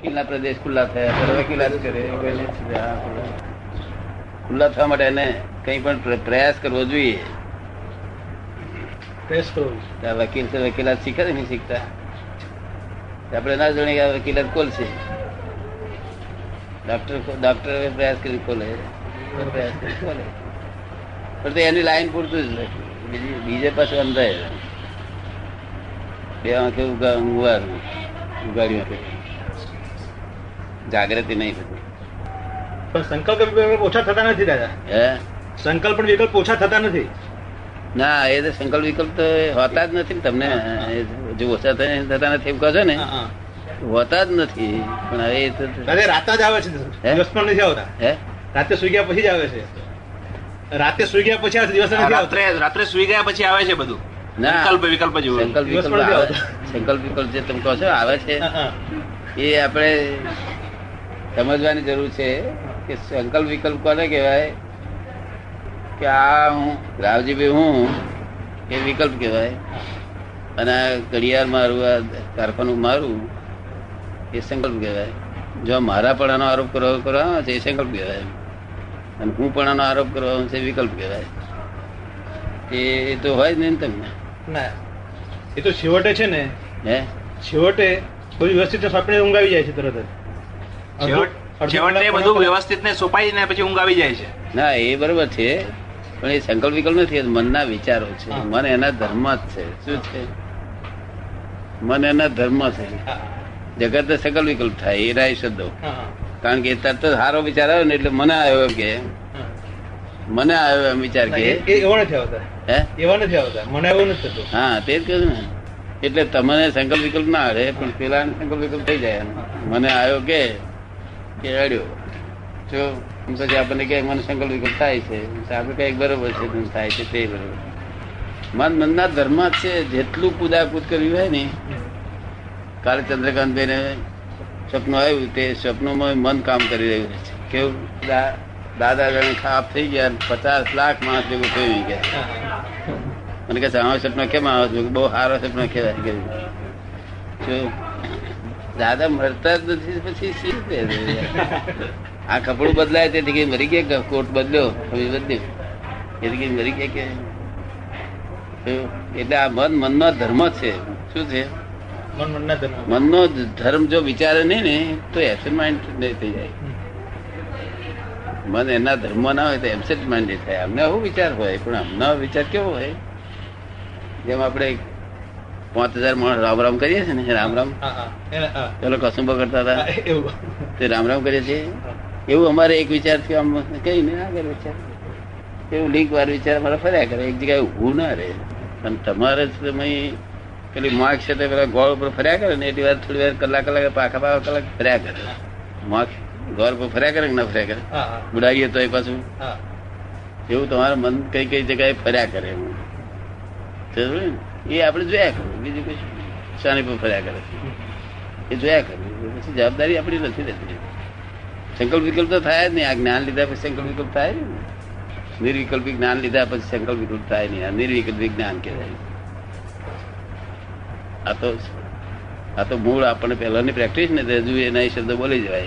વકીલના પ્રદેશ ખુલ્લા થયા ત્યારે વકીલાત કરે છે. ખુલ્લા. થવા માટે એને કઈ પણ પ્રયાસ કરવો જોઈએ. વકીલ છે વકીલાત શીખે છે નહીં શીખતા? આપણે ના જાણીએ કે વકીલાત ખોલશે ડોક્ટર ડોક્ટર પ્રયાસ કરી ખોલે પ્રયાસ કરી ખોલે પણ તો એની લાઈન પૂરતું જ બીજી બીજે પાછું અંધાય બે આંખે ઉગા ઊંઘવાનું ઉગાડ્યું આંખે જાગૃતિ નહીં થતી. પણ સંકલ્પ વિકલ્પ ઓછા થતા નથી દાદા. હે? સંકલ્પ પણ વિકલ્પ ઓછા થતા નથી. ના એ તો સંકલ્પ વિકલ્પ તો હોતા જ નથી ને તમને. જો ઓછા થતા નથી એમ કહો છો ને. હોતા જ નથી. પણ હવે એ તો દાદા જ આવે છે. દિવસ પણ નથી આવતા. હે? રાતે સુઈ ગયા પછી જ આવે છે. રાતે સુઈ ગયા પછી આવે દિવસ નથી આવતા. રાત્રે રાત્રે સુઈ ગયા પછી આવે છે બધું. ના. સંકલ્પ વિકલ્પ જેવું. સંકલ્પ દિવસ વિકલ્પ સંકલ્પ વિકલ્પ જે તમે કહો છો આવે છે. એ આપણે સમજવાની જરૂર છે કે સંકલ્પ વિકલ્પ કોને કહેવાય? કે આ હું રાવજીભાઈ હું એ વિકલ્પ કહેવાય. અને આ ઘડિયાળ મારું આ કારખાનું મારું એ સંકલ્પ કહેવાય. જો મારા પણાનો આરોપ કરવા કરવાનો છે એ સંકલ્પ કહેવાય. અને હું પણ આનો આરોપ કરવાનો છે એ વિકલ્પ કહેવાય. એ તો હોય જ નહીં તમને? ના. એ તો છેવટે છે ને. હે? છેવટે કોઈ વ્યવસ્થિત આપણે ઊંઘ આવી જાય છે તરત જ. છેવટ- અડધો છેવટે બધું વ્યવસ્થિત ને સોપાઈ ને પછી ઊંઘ આવી જાય છે. ના એ બરોબર છે. પણ એ સંકલ્પ વિકલ્પ નથી મનના વિચારો છે. મન એના ધર્મ જ છે. શું છે? મન એના ધર્મ છે. જગત સંકલ્પ વિકલ્પ થાય એ રાય શબ્દો કારણ કે તરત જ સારો વિચાર આવ્યો ને એટલે મને આવ્યો કે મને આવ્યો એમ વિચાર કે એ- એ નથી આવતા. હે? એવો નથી આવતા. મને એવું નથી થતું. હા તે જ કહ્યું ને. એટલે તમને સંકલ્પ વિકલ્પ ના આવે પણ પેલા સંકલ્પ વિકલ્પ થઈ જાય. મને આવ્યો કે કે અડ્યો જો પછી આપણને કે મન સંકલ્પ વિકલ્પ થાય છે. આપણે કંઈક બરોબર છે થાય છે, તે બરોબર. મન, મનના ધર્મ જ છે, જેટલું કુદાકુદ કર્યું હોય ને, કાલે ચંદ્રકાંત બેને સપનું આવ્યું, તે સપનોમાં મન કામ કરી રહ્યું છે. કેવું? દાદા જણે ખાપ થઈ ગયા પચાસ લાખ માણસ ભેગું થઈ ગયા. મને કહે છે આવો સપનો કેમ આવો છો? બહુ સારો સપનો કહેવાય. કે દાદા મરતા જ નથી પછી શી આ કપડું બદલાય તે કઈ મરી ગયા કોટ બદલ્યો? હવે બદલ્યો. એ કઈ મરી ગયા કે? એટલે આ મન મનનો ધર્મ છે. શું છે? મન મનનો ધર્મ. જો વિચારે નહીં ને તો એબસેન્ટ માઇન્ડ થઈ જાય. મન એના ધર્મ ના હોય તો એબસેન્ટ માઇન્ડ થાય. અમને આવું વિચાર હોય પણ અમને વિચાર કેવો હોય? જેમ આપણે પાંચ હજાર માણસ રામ રામ કરીએ છીએ ને રામ રામ. પેલો કસુંબો કરતા હતા. તે રામ રામ કરીએ છીએ એવું અમારે એક વિચાર થયો આમ કઈ ને આગળ વિચાર. એવું લીક વાર વિચાર અમારે ફર્યા કરે. એક જગ્યાએ ઊભું ના રહે. પણ તમારે પેલી માર્ક છે તે પેલા ગોળ ઉપર ફર્યા કરે ને એટલી વાર થોડી વાર કલાક કલાક પાખા પાખા કલાક ફર્યા કરે. માર્ક ગોળ ઉપર ફર્યા કરે કે ના ફર્યા કરે? બુડાવીએ તો પાછું. એવું તમારું મન કઈ કઈ જગ્યાએ ફર્યા કરે ને? એ આપણે જોયા કરવું. બીજું કઈ શાની પર ફર્યા કરે એ જોયા કરવું. પછી જવાબદારી આપણી નથી રહેતી. સંકલ્પ વિકલ્પ તો થાય જ નહીં. આ જ્ઞાન લીધા પછી સંકલ્પ વિકલ્પ થાય ને નિર્વિકલ્પિક જ્ઞાન લીધા પછી સંકલ્પ વિકલ્પ થાય નહીં. આ નિર્વિકલ્પિક જ્ઞાન કહેવાય. આ તો આ તો મૂળ આપણને પહેલાની પ્રેક્ટિસ ને હજુ એના શબ્દ બોલી જવાય.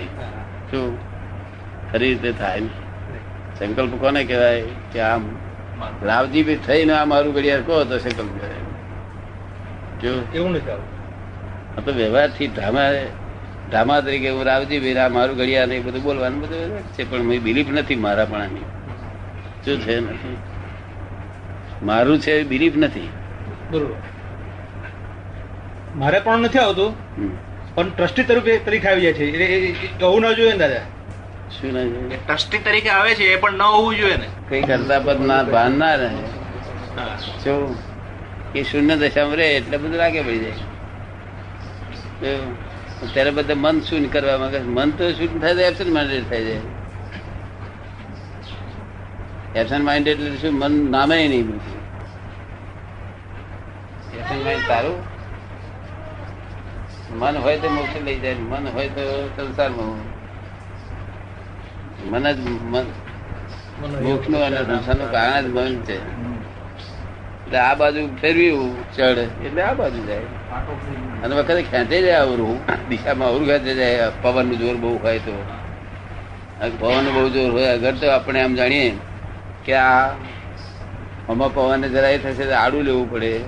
શું? ખરી રીતે થાય ને. સંકલ્પ કોને કહેવાય? કે આમ. રાવજી બી થઈને આ મારું ઘડિયાળ કહો તો સંકલ્પ કહેવાય. એવું નથી આવતું. આ તો વ્યવહારથી ડ્રામા ડ્રામા તરીકે હું રાવજી ભાઈ મારું ઘડિયા નહીં બધું બોલવાનું બધું છે પણ મેં બિલીફ નથી મારા પણ શું છે નથી મારું છે બિલીફ નથી. બરોબર. મારે પણ નથી આવતું પણ ટ્રસ્ટી તરીકે તરીકે આવી જાય છે. એટલે એ- કહું હોવું ના જોઈએ ને દાદા. શું ના જોઈએ? ટ્રસ્ટી તરીકે આવે છે એ પણ ન હોવું જોઈએ ને. કઈ કરતા પદ ના ભાન ના રહે. હા. શું? એ શૂન્ય દશામાં રહે એટલે બધું લાગે પડી જાય. ત્યારે બધા મન શૂન્ય કરવા માંગે મન તો શૂન્ય થાય તો એબસન્ટ માઇન્ડેડ થઈ જાય. એબસન્ટ માઇન્ડેડ એટલે શું? મન નામે નહીં એબસન્ટ માઇન્ડ તારું મન હોય તો મોક્ષ લઈ જાય. મન હોય તો સંસારમાં મન જ મન મોક્ષનું અને સંસારનું કારણ જ મન છે. એટલે આ બાજુ ફેરવ્યું ચડ એટલે આ બાજુ જાય. અને વખતે ખેંચે જાય અવરું દિશામાં અવરું ખેંચે જાય. પવનનું જોર બહુ હોય તો. પવન બહુ જોર હોય. અગર તો આપણે એમ જાણીએ કે આ આમાં પવન એ થશે તો આડું લેવું પડે.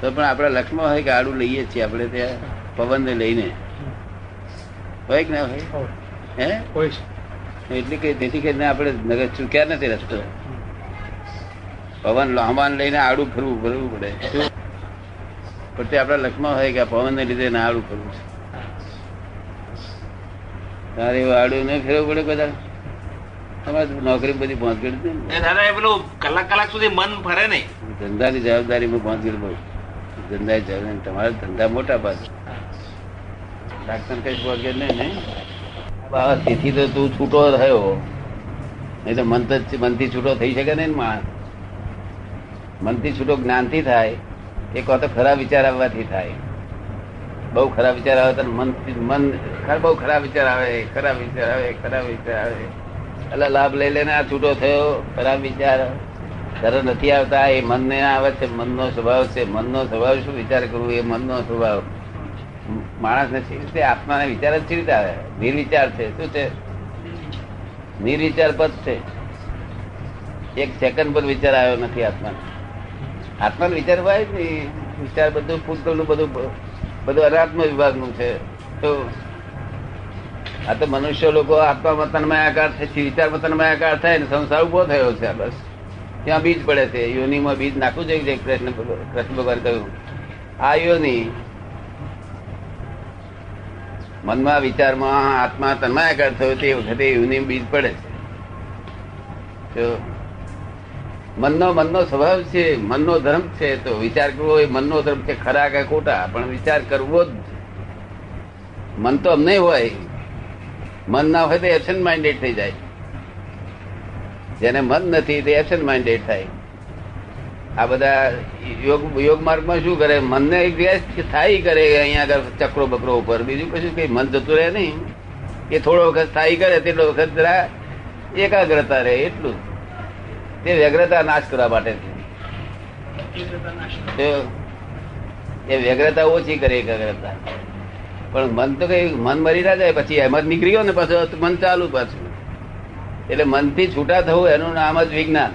તો પણ આપણા લક્ષમાં હોય કે આડું લઈએ છીએ આપણે ત્યાં પવન ને લઈને. હોય કે ના હોય? હે? એટલે કે તેથી કરીને આપણે નગર ચૂક્યા નથી રસ્તો. પવન હવામાન લઈને આડું ફરવું ફરવું પડે? પણ તે આપણા લક્ષમાં હોય કે પવન ને લીધે ના આડું ફરવું છે. તારે એવું આડું નહીં ફેરવું પડે બધા તમારે નોકરી બધી દાદા એ પેલું કલાક કલાક સુધી મન ફરે નહીં. ધંધાની જવાબદારીમાં પહોંચગઢ બહુ ધંધા જવાબદારી તમારા ધંધા મોટા પાસે ડાક્ટર કઈ પહોંચગઢ નહીં નહીં. બાબા તેથી તો તું છૂટો થયો. નહીં તો મન તો મનથી છૂટો થઈ શકે નહીં ને માણસ. મનથી છૂટો જ્ઞાનથી થાય, એ કહો તો ખરાબ વિચાર આવવાથી થાય. બહુ ખરાબ વિચાર આવે તો મન મન બહુ ખરાબ વિચાર આવે ખરાબ વિચાર આવે ખરાબ વિચાર આવે. એટલે લાભ લઈ લઈને આ છૂટો થયો ખરાબ વિચાર. સરળ નથી આવતા, એ મનને આવે છે, મનનો સ્વભાવ છે. મનનો સ્વભાવ શું વિચાર કરવું? એ મનનો સ્વભાવ. માણસને સી રીતે, આત્માને વિચાર જ સી રીતે આવે? નિર્વિચાર છે. શું છે? નિર્વિચાર પદ છે. એક સેકન્ડ પર વિચાર આવ્યો નથી આત્માને. આત્માનો વિચાર હોય ને, વિચાર બધું પૂતગલનું બધું બધું અનાત્મ વિભાગનું છે. તો આ તો મનુષ્ય લોકો આત્મા મતનમયાકાર થાય છે વિચાર મતનમયાકાર થાય ને, સંસાર ઊભો થયો છે બસ. ત્યાં બીજ પડે છે. યોનિમાં બીજ નાખવું જોઈએ કૃષ્ણ કૃષ્ણ ભગવાન કહ્યું. આ યોની મનમાં, વિચારમાં, આત્મા તન્માયાકાર થયો તે વખતે યોની બીજ પડે છે. મનનો મનનો સ્વભાવ છે, મનનો ધર્મ છે, તો વિચાર કરવો એ મનનો ધર્મ છે, ખરા કે ખોટા? પણ વિચાર કરવો જ મન તો અમને હોય. મન ના હોય તો એબસન્ટ માઇન્ડેડ થઈ જાય. જેને મન નથી તે એબસન્ટ માઇન્ડેડ થાય. આ બધા યોગ યોગ માર્ગમાં શું કરે? મનને એક જગ્યાએ સ્થાયી કરે અહીંયા આગળ ચક્રો બકરો ઉપર. બીજું કશું કઈ મન જતું રહે નહીં. એ થોડો વખત સ્થાયી કરે, તેટલો વખત જરા એકાગ્રતા રહે, એટલું જ. તે વ્યગ્રતા નાશ કરવા માટે એ વ્યગ્રતા ઓછી કરે એકાગ્રતા પણ મન તો કઈ મન મરી ના જાય, પછી એમ જ નીકળી ગયો ને, પાછું મન ચાલુ પાછું. એટલે મનથી છૂટા થવું એનું નામ જ વિજ્ઞાન.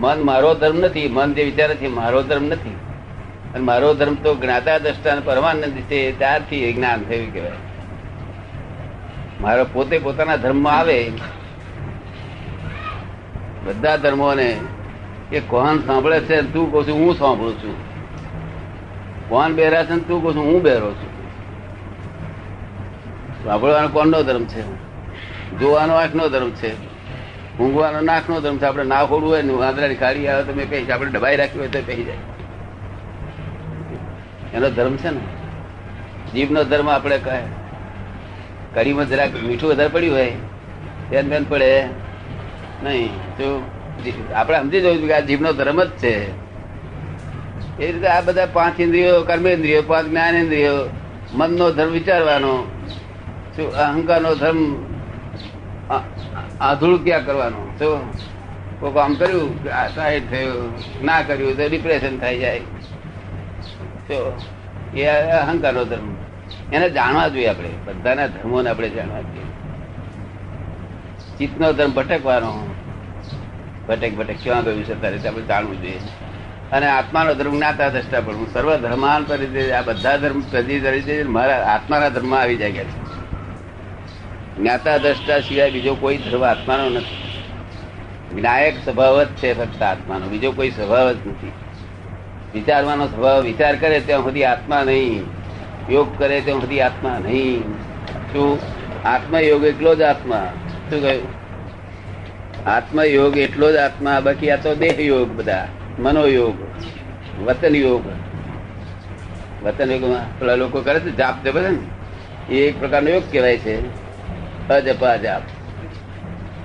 મન મારો ધર્મ નથી, મન જે વિચારે છે મારો ધર્મ નથી. અને મારો ધર્મ તો જ્ઞાતા દ્રષ્ટા પરમાનંદ છે ત્યારથી જ્ઞાન થયું કહેવાય. મારો પોતે પોતાના ધર્મમાં આવે બધા ધર્મોને એ કોણ સાંભળે છે તું કહું છું, હું સાંભળું છું. કોણ બેરા છે ને તું કહું છું, હું બેરો છું. સાંભળવાનો કોણનો ધર્મ છે? જોવાનો આંખનો ધર્મ છે? ઊંઘવાનો નાકનો ધર્મ છે? આપણે ના ખોડવું હોય ને વાંદરાની કાઢી આવે તો મેં કહીશ, આપણે દબાઈ રાખ્યું હોય તો કહી જાય. એનો ધર્મ છે ને? જીભનો ધર્મ આપણે કહે. કઢીમાં જરાક મીઠું વધારે પડ્યું હોય તેન બેન પડે. નહીં. આપણે સમજી જવું કે આ જીવનો ધર્મ જ છે. એ રીતે આ બધા પાંચ ઇન્દ્રિયો કર્મેન્દ્રિયો પાંચ જ્ઞાનેન્દ્રિયો મનનો ધર્મ વિચારવાનો શું અહંકારનો ધર્મ આધુળ ક્યાં કરવાનો? શું કોઈ કામ કર્યું કે આ સાઈડ થયું, ના કર્યું, તો ડિપ્રેશન થઈ જાય. તો એ અહંકારનો ધર્મ. એને જાણવા જોઈએ આપણે. બધાના ધર્મોને આપણે જાણવા જોઈએ. ચિત્તનો ધર્મ ભટકવાનો ભટક ભટક ક્યાં ગયું છે તારે? આપણે જાણવું જોઈએ. અને આત્માનો ધર્મ જ્ઞાતા દ્રષ્ટા પણ હું સર્વ ધર્માન પરિચય આ બધા ધર્મ પ્રતિ તરીકે મારા આત્માના ધર્મમાં આવી જાય છે. જ્ઞાતા દ્રષ્ટા સિવાય બીજો કોઈ ધર્મ આત્માનો નથી. જ્ઞાયક સ્વભાવ જ છે ફક્ત આત્માનો. બીજો કોઈ સ્વભાવ જ નથી. વિચારવાનો સ્વભાવ વિચાર કરે ત્યાં સુધી આત્મા નહીં. યોગ કરે ત્યાં સુધી આત્મા નહીં. શું? આત્મા યોગ એટલો જ આત્મા. શું કહ્યું? આત્મયોગ એટલો જ આત્મા બાકી આ તો દેહ યોગ બધા. મનોયોગ વતન યોગ વતન યોગમાં પેલા લોકો કરે છે જાપ જપે છે ને? એ એક પ્રકારનો યોગ કહેવાય છે. અજપા જાપ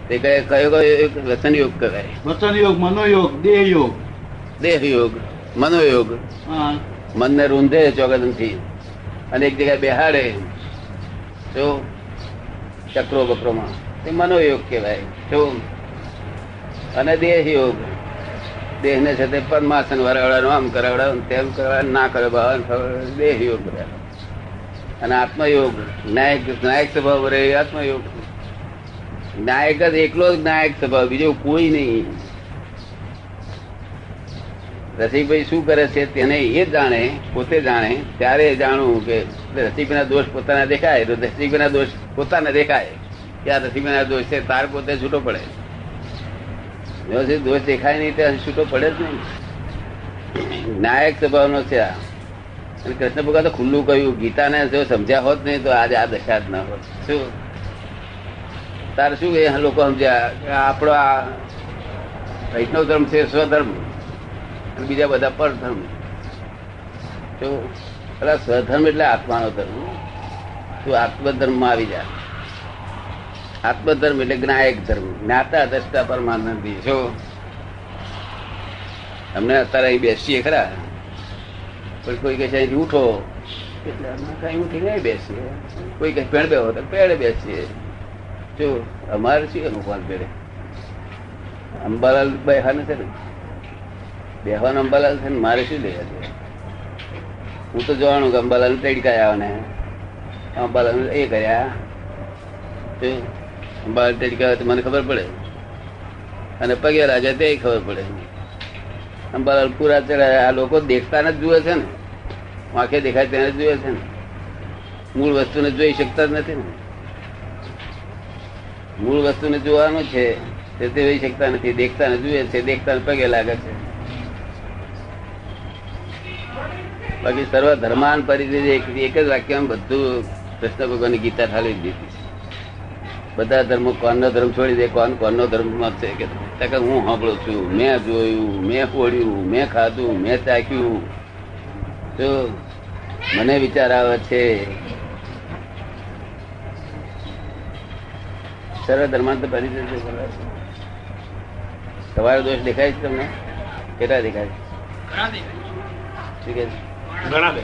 તે કયો કયો કયો યોગ? વતન યોગ કહેવાય. વચન યોગ મનોયોગ દેહ યોગ દેહ યોગ મનોયોગ. હા. મનને રૂંધે ચોગદનથી. અને એક જગ્યાએ બેહાડે. તો ચક્રો બકરોમાં તે મનોયોગ કહેવાય. તો અને દેહ યોગ દેહને છે તે પદ્માસન વરાવડાનું આમ કરાવડાનું તેમ કરવા ના કરે દેહ યોગ અને આત્મયોગ નાયક નાયક સ્વભાવ રહે આત્મયોગ. નાયક જ એકલો જ નાયક સ્વભાવ, બીજો કોઈ નહીં. રસિકભાઈ શું કરે છે તેને એ જાણે, પોતે જાણે, ત્યારે જાણવું કે રસિકભાઈના દોષ પોતાના દેખાય, તો રસિકભાઈના દોષ પોતાને દેખાય. કે આ રસિકભાઈના દોષ છે? તાર પોતે છૂટો પડે. વ્યવસ્થિત દોષ દેખાય નહીં ત્યાં છૂટો પડે જ નહીં. નાયક સ્વભાવનો છે આ. અને કૃષ્ણ ભગવાન તો ખુલ્લું કહ્યું, ગીતાને જો સમજ્યા હોત નહીં તો આજે આ દશા જ ના હોત. શું? તારે શું એ લોકો સમજ્યા? આપણો આ વૈષ્ણવ ધર્મ છે, સ્વધર્મ. અને બીજા બધા પરધર્મ. તો પેલા સ્વધર્મ એટલે આત્માનો ધર્મ. તું આત્મધર્મમાં આવી જા આત્મધર્મ એટલે જ્ઞાયક ધર્મ. જ્ઞાતા દ્રષ્ટા પરમાનંદી જો અમને અત્યારે અહીં બેસીએ ખરા? પણ કોઈ કહે છે અહીંથી ઉઠો. એટલે અમે કઈ ઉઠી નહીં બેસીએ. કોઈ કહે પેડ બેહો. તો પેડે બેસીએ. જો અમારે શું એનું કોણ પેડે અંબાલાલ બેહાને છે ને? બેહવાનો અંબાલાલ છે ને, મારે શું લેવા છે? હું તો જોવાનું કે અંબાલાલ ટેડકાયા ને અંબાલાલ એ કર્યા તો અંબાલાલ મને ખબર પડે. અને પગે રાજા તે ખબર પડે. અંબાલાલ પૂરા આ લોકો દેખતા જ જુએ છે ને. આંખે દેખાય તેને જ જુએ છે ને. મૂળ વસ્તુને જોઈ શકતા જ નથી ને. મૂળ વસ્તુને જોવાનું છે, તે જોઈ શકતા નથી, દેખતા ને જુએ છે, દેખતા પગે લાગે છે. બાકી સર્વ ધર્માન પરિસ્થિતિ એક જ વાક્યમાં બધું કૃષ્ણ ભગવાનની ગીતા ઠાલી દીધી. છે બધા ધર્મ કોનનો ધર્મ છોડી દે કોણ કોનનો ધર્મમાં છે કે કે હું સાંભળું છું મેં જોયું મેં ફોડ્યું મેં ખાધું મેં ચાખ્યું તો મને વિચાર આવે છે સર્વ ધર્માન તો પરિચય. તમારો દોષ દેખાય છે તમને કેટલા દેખાય છે? ઘણા બે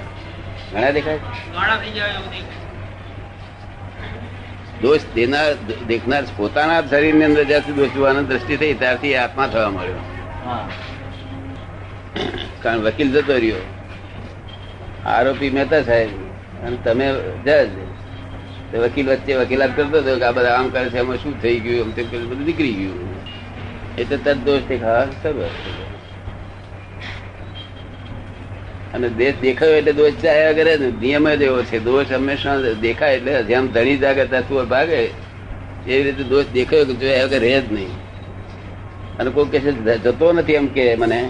ઘણા દેખાય છે? દોષ દેનાર દેખનાર પોતાના શરીરની અંદર જ્યાંથી દોષ જોવાની દ્રષ્ટિ થઈ ત્યારથી આત્મા થવા મળ્યો હા. કારણ વકીલ જતો રહ્યો. આરોપી મહેતા સાહેબ અને તમે જજ. વકીલ વચ્ચે વકીલાત કરતો હતો કે આ બધા આમ કરે છે એમાં શું થઈ ગયું? એમ તેમ બધું નીકળી ગયું. એટલે તદ દોષ દેખાવા શરૂઆત થઈ. અને દેશ દેખાયો એટલે દોષ જાય કરે ને નિયમ જ એવો છે. દોષ હંમેશા દેખાય એટલે જેમ ધણી જાગે ત્યાં ભાગે, એવી રીતે દોષ દેખાયો કે જોયા વગર રહે જ નહીં. અને કોઈ કે છે, જતો નથી એમ કે મને,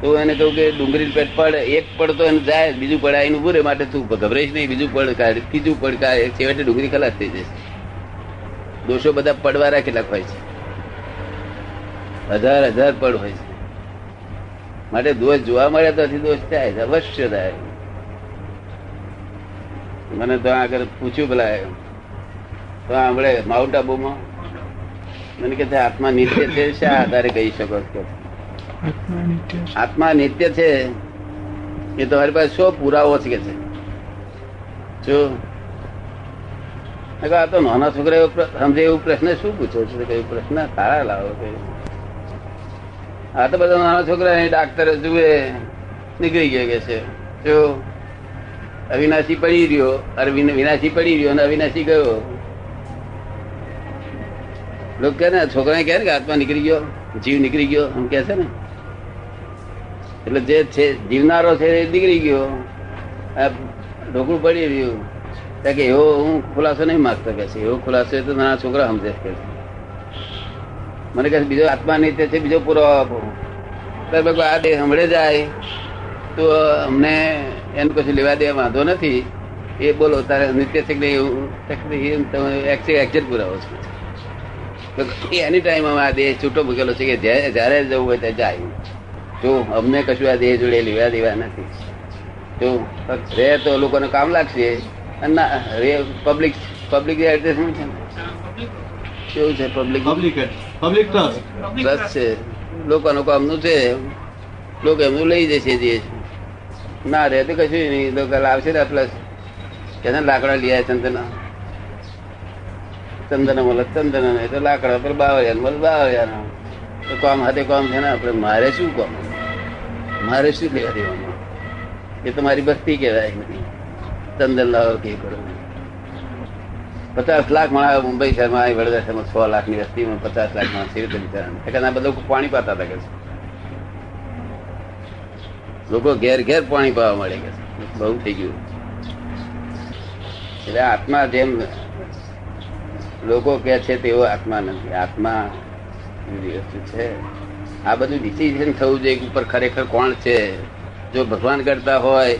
તો એને કહું કે ડુંગળી પેટ પડ, એક પડ તો એને જાય, બીજું પડ આવીને ઉભું માટે તું ગભરાઈશ નહીં, બીજું પડ કાઢ, ત્રીજું પડ કાઢ છેવટે ડુંગળી ખલાસ થઈ જશે. દોષો બધા પડવારા કેટલાક હોય છે. હજાર હજાર પડ હોય છે. માટે દોષ જોવા મળે તો દોષ થાય છે, અવશ્ય થાય. મને તો આગળ પૂછ્યું પેલા તો આપણે માઉન્ટ આબુમાં મને કે આત્મા નિત્ય છે શા આધારે કહી શકો છો? આત્મા નિત્ય છે. એ તમારી પાસે શો પુરાવો છે કે છે. જો આ તો નાના છોકરા સમજે એવું પ્રશ્ન શું પૂછો છો? કહ્યું, પ્રશ્ન? સારા લાવો કહ્યું. આ તો બધા નાના છોકરા ડાક્ટર જુએ, નીકળી ગયો કે છે. જો અવિનાશી પડી રહ્યો, અરે વિનાશી પડી રહ્યો અને અવિનાશી ગયો. લોકો કે ને છોકરા કે આત્મા નીકળી ગયો, જીવ નીકળી ગયો, એમ કે છે ને. એટલે જે છે, જીવનારો છે એ નીકળી ગયો. ઢોકળું પડી રહ્યું. કે એવો હું ખુલાસો નહીં માગતો કે છે, એવો ખુલાસો તો નાના છોકરા સમજે કે છે. મને કહે બીજો આત્મા નિત્ય છે બીજો પુરાવો આપો ત્યારે આ દેહ હમળે જાય. તો અમને એનું કશું લેવા દેવા વાંધો નથી. એ બોલો તારે નિત્ય છે કે નહીં નહીં, તમે એક્ઝેક્ટ પુરાવો છો. એની ટાઈમ અમે આ દેહ છૂટો મૂકેલો છે કે જ્યારે જવું હોય ત્યાં જાય. જો અમને કશું આ દેહ જોડે લેવા દેવા નથી. જો રે તો લોકોને કામ લાગશે. અને ના રે પબ્લિક પબ્લિક એડજસ્ટમેન્ટ છે? ને કેવું છે પબ્લિક પબ્લિક પબ્લિક ટ્રસ્ટ બસ છે. લોકોનું કામનું છે. લોકો એમનું લઈ જશે જે. ના રે તો કશું નહીં. લોકો લાવશે ને પ્લસ કે લાકડા લઈ આવ્યા ચંદન. ચંદન મળે ચંદન નહીં તો લાકડા પર બાવળિયા મળે બાવળિયા તો કામ હાથે કામ છે ને આપણે. મારે શું કામ? મારે શું લેવા દેવાનું એ તો મારી ભક્તિ કહેવાય. ચંદન લાવો કે કરો. પચાસ લાખ માણસ મુંબઈ શહેરમાં વડોદરા શહેરમાં છ લાખની વસ્તીમાં પચાસ લાખ માણસ એવી રીતે બિચારા આ બધા પાણી પાતા હતા કે લોકો ઘેર ઘેર પાણી પાવા મળે કે બહુ થઈ ગયું. એટલે આત્મા જેમ લોકો કે છે તેવો આત્મા નથી. આત્મા વસ્તુ છે. આ બધું ડિસિઝન થવું જોઈએ ઉપર ખરેખર કોણ છે? જો ભગવાન કરતા હોય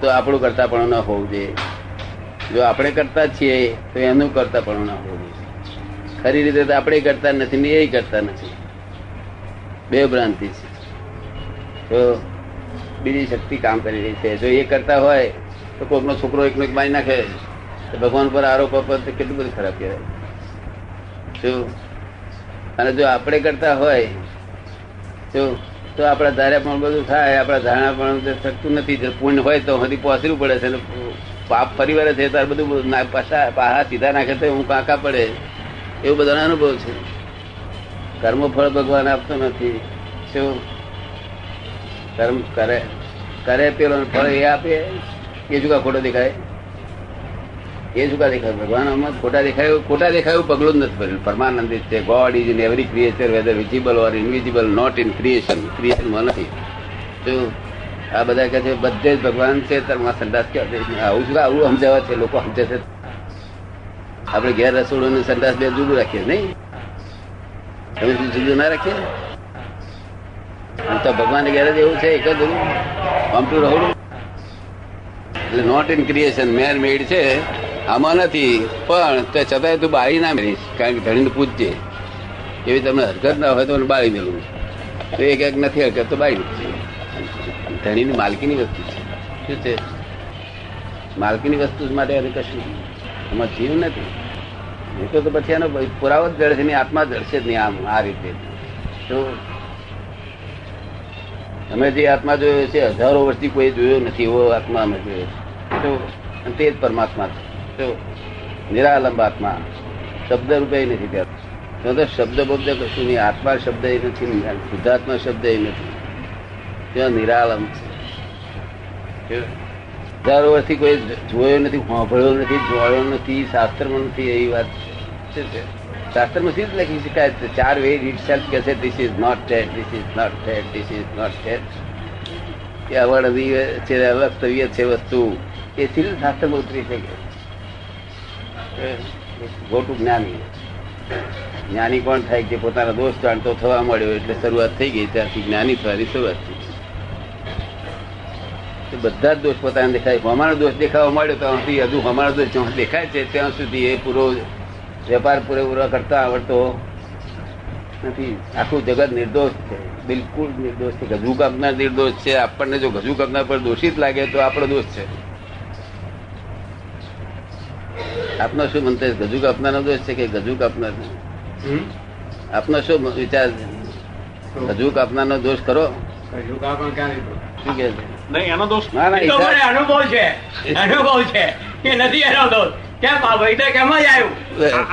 તો આપણું કરતા પણ ન હોવું જોઈએ. જો આપણે કરતા છીએ તો એનું કરતા પણ ના ખરી રીતે તો આપણે કરતા નથી ને એ કરતા નથી. બે ભ્રાંતિ છે. તો બીજી શક્તિ કામ કરી રહી છે. જો એ કરતા હોય તો કોઈકનો છોકરો એકનો એક મારી નાખે. તો ભગવાન પર આરોપ પર કેટલું બધું ખરાબ કહેવાય. શું અને જો આપણે કરતા હોય તો તો આપણા ધારે પણ બધું થાય, આપણા ધારણા પણ થતું નથી. જો પુણ્ય હોય તો હજી પહોંચવું પડે છે પાપ ફરી વળે છે ત્યારે બધું પાહા સીધા નાખે તો હું કાંકા પડે. એવું બધાનો અનુભવ છે. કર્મ ફળ ભગવાન આપતો નથી. શું? કર્મ કરે. કરે પેલો ફળ એ આપે. એ જુકા ખોટો દેખાય. એ જુકા દેખાય. ભગવાન આમાં ખોટા દેખાય ખોટા દેખાય પગલું જ નથી ભરેલું. પરમાનંદિત છે God is in every creature whether visible or invisible not in creation ક્રિએશનમાં નથી. જો આ બધા કહે છે, બધે જ ભગવાન છે તારમાં સંડાસ ક્યાં? આવું શું આવું સમજાવે છે, લોકો સમજે છે. આપણે ઘેર રસોડું અને સંદાસ બે જુદું રાખીએ, નહીં? તમે જુદું ના રાખીએ? તો ભગવાન ઘેર જ એવું છે, એક જ આમ ટુ રહું એટલે not in creation man made છે. આમાં નથી, પણ તે છતાંય તું બાળી ના મેળીશ કારણ કે ધણીને પૂછજે એવી તમને હરકત ના હોય તો બાળી મેળવું તો એક એક નથી હરકત, તો બાળી મૂકજે ધણીની માલકીની વસ્તુ છે. શું છે? માલકીની વસ્તુ માટે એને કશું એમાં જીવ નથી. એ તો પછી એનો પુરાવો જ જડશે નહીં, આત્મા જડશે જ નહીં આમ, આ રીતે. તો અમે જે આત્મા જોયો છે, હજારો વર્ષથી કોઈ જોયો નથી, એવો આત્મા અમે જોયો તો તે જ પરમાત્મા છે. તો નિરાલંબ આત્મા. શબ્દ રૂપે નથી ત્યાં. તો શબ્દ બબ્દ કશું નહીં, આત્મા શબ્દ એ નથી શુદ્ધાત્મા શબ્દ એ નથી. ત્યાં નિરાલંબ છે હજારો વર્ષથી કોઈ જોયો નથી, સાંભળ્યો નથી, જોયો નથી, શાસ્ત્રમાં નથી, એવી વાત છે શાસ્ત્રમાં સીધ લખી શકાય? ચાર વે ઇટ સેલ્ફ કે છે this is not that this is not that this is not that એ અવર્ણનીય છે અવસ્તવ્ય છે વસ્તુ. એ સીધ શાસ્ત્રમાં ઉતરી શકે? ગોટું જ્ઞાની. જ્ઞાની કોણ થાય? કે પોતાના દોષ જાણતો થવા મળ્યો એટલે શરૂઆત થઈ ગઈ, ત્યારથી જ્ઞાની થવાની શરૂઆત થઈ બધા જ દોષ પોતાને દેખાય. અમારો દોષ દેખાવા માંડ્યો ત્યાં સુધી હજુ અમારો દોષ જ્યાં દેખાય છે ત્યાં સુધી એ પૂરો વેપાર પૂરેપૂરો કરતા આવડતો નથી. આખું જગત નિર્દોષ છે. બિલકુલ નિર્દોષ છે. ગજુ કાપનાર નિર્દોષ છે. આપણને જો ગજુ કાપનાર પર દોષિત લાગે તો આપણો દોષ છે. આપનો શું મંતવ્ય? ગજુ કાપનારનો દોષ છે કે ગજુ કાપનાર આપનો શું વિચાર છે? ગજુ કાપનારનો દોષ કરો શું કે છે? નહીં એનો દોષ. ના ના અનુભવ છે. અનુભવ છે. એ નથી એનો દોષ. કેમ? આ વૈદક એમ જ આવ્યું.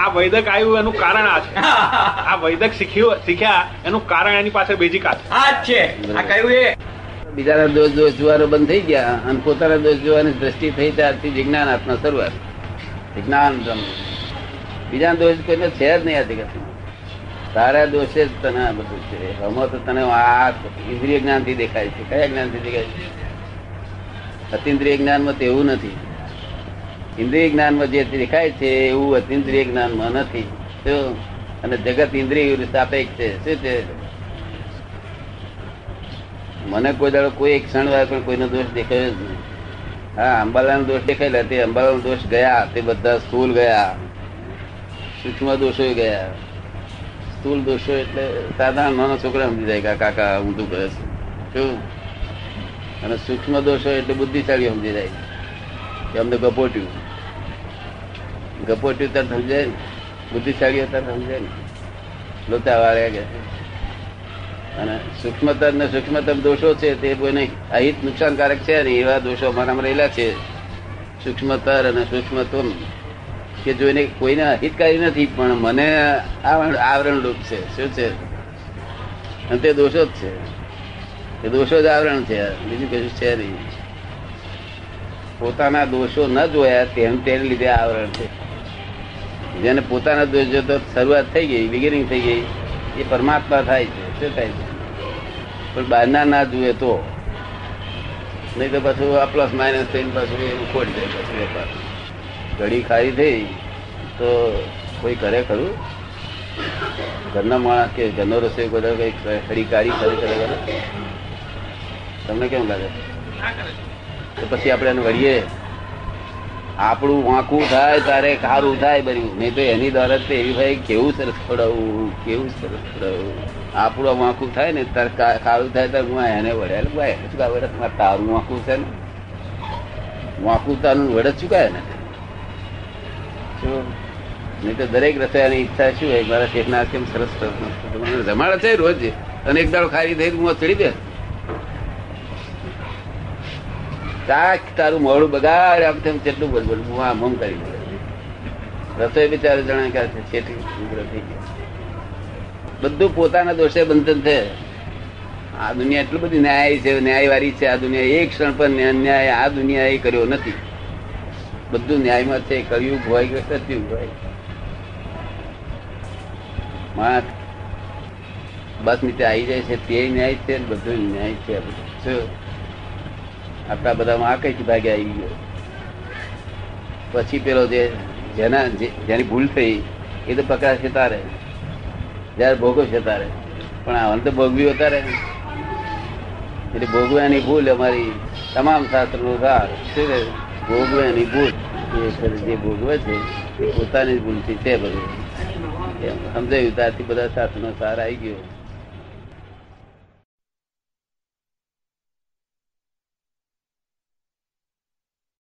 આ વૈદક આવ્યું એનું કારણ આ છે. આ વૈદક શીખ્યું શીખ્યા એનું કારણ એની પાછળ બીજી આ આ જ છે. આ કહ્યું એ? બીજાના દોષ દોષ જોવાનો બંધ થઈ ગયા અને પોતાના દોષ જોવાની દ્રષ્ટિ થઈ ત્યારથી વિજ્ઞાન આત્મા શરૂઆત વિજ્ઞાન બીજા બીજાના દોષ કોઈને છે જ નહીં આ જગતમાં. તારા દોષે જ તને આ બધું છે. આમાં તો તને આ ઇન્દ્રિય જ્ઞાનથી દેખાય છે. કયા જ્ઞાનથી દેખાય છે? અતિન્દ્રિય જ્ઞાનમાં તેવું નથી. ઇન્દ્રિય જ્ઞાનમાં જે દેખાય છે એવું અતિન્દ્રિય જ્ઞાનમાં નથી? અને જગત ઇન્દ્રિય સાપેક્ષ છે. શું છે? મને કોઈ દાડો કોઈ એક ક્ષણ વાર પણ કોઈનો દોષ દેખાયો જ નહીં. હા, અંબાલાનો દોષ દેખાયેલા તે અંબાલાનો દોષ ગયા. તે બધા સ્થૂલ ગયા. સૂક્ષ્મ દોષો ગયા. સ્થૂલ દોષો એટલે સાધારણ નાના છોકરા સમજી જાય કાકા ઊંધું કરે છે. શું? અને સૂક્ષ્મ દોષો એટલે બુદ્ધિશાળી સમજી જાય. કે અમને ગપોટ્યું ગપોટ્યું તરત સમજાય બુદ્ધિશાળી તરત સમજાય ને. લોચા વાળ્યા કે અને સૂક્ષ્મતર ને સૂક્ષ્મતમ દોષો છે તે કોઈને અહિત નુકસાનકારક છે ને એવા દોષો અમારામાં રહેલા છે. સૂક્ષ્મતર અને સૂક્ષ્મતમ કે જોઈને કોઈને અહિતકારી નથી, પણ મને આવરણ આવરણ રૂપ છે. શું છે? અને તે દોષો જ છે. એ દોષો જ આવરણ છે. બીજું કશું છે નહીં. પોતાના દોષો ન જોયા તેમ તેને લીધે આવરણ છે. જેને પોતાના દોષ જોતો શરૂઆત થઈ ગઈ બિગિનિંગ થઈ ગઈ. એ પરમાત્મા થાય છે. શું થાય છે? પણ બહારના ના જુએ તો. નહીં તો પાછું આ પ્લસ માઇનસ થઈને પાછું એ ખોટ જાય પાછું વેપાર ઘડી ખારી થઈ તો કોઈ કરે ખરું? ઘરના માણસ કે ઘરનો રસોઈ બધા કંઈક ખડી કાઢી ખરી કરે કરે? તમને કેમ લાગે? તો પછી આપણે એને વળીએ આપણું વાંકું થાય, તારે ખારું થાય બન્યું નહીં તો એની દ્વારા તો એવી ભાઈ કેવું સરસ ખવડાવવું કેવું સરસ ખવડાવવું આપણું વાંકું થાય ને, તારે ખારું થાય ત્યારે હું એને વળ્યા ભાઈ. શું કાં વળે તારું વાંકું છે ને? વાંકું તારું વડે જ ચુકાય ને? નહીં તો દરેક રસોયાની ઈચ્છા શું હોય? મારા શેઠના કેમ સરસ જમાડે છે રોજ. અને એક દાડો ખારી થઈ હું ચડી દે ચાક તારું મોડું બગાડ, આમ તેમ કેટલું બોલ બોલ. હું આમ કરી રસોઈ બિચારે જણા કે છે ઉગ્ર થઈ ગયા. બધું પોતાના દોષે બંધન છે. આ દુનિયા એટલું બધી ન્યાય છે, ન્યાયવાળી છે. આ દુનિયા એક ક્ષણ પણ ન્યાય, આ દુનિયા એ કર્યો નથી. બધું ન્યાયમાં છે, કર્યું હોય કે સત્યું હોય. માણસ બસ નીચે આવી જાય છે, તે ન્યાય છે, બધું ન્યાય છે. શું? આટલા બધામાં આ કઈ ભાગે આવી ગયો. પછી પેલો જે, જેના જેની ભૂલ થઈ, એ તો પકડાશે તારે જયારે છે તારે પણ આ તો ભોગવી તારે એટલે ભોગવ્યાની ભૂલ અમારી તમામ શાસ્ત્ર નો સાર. શું છે? ભોગવ્યાની ભૂલ. જે ભોગવે છે, એ પોતાની ભૂલથી છે બધું. સમજાયું. ત્યારથી બધા શાસ્ત્ર નો સાર આવી ગયો.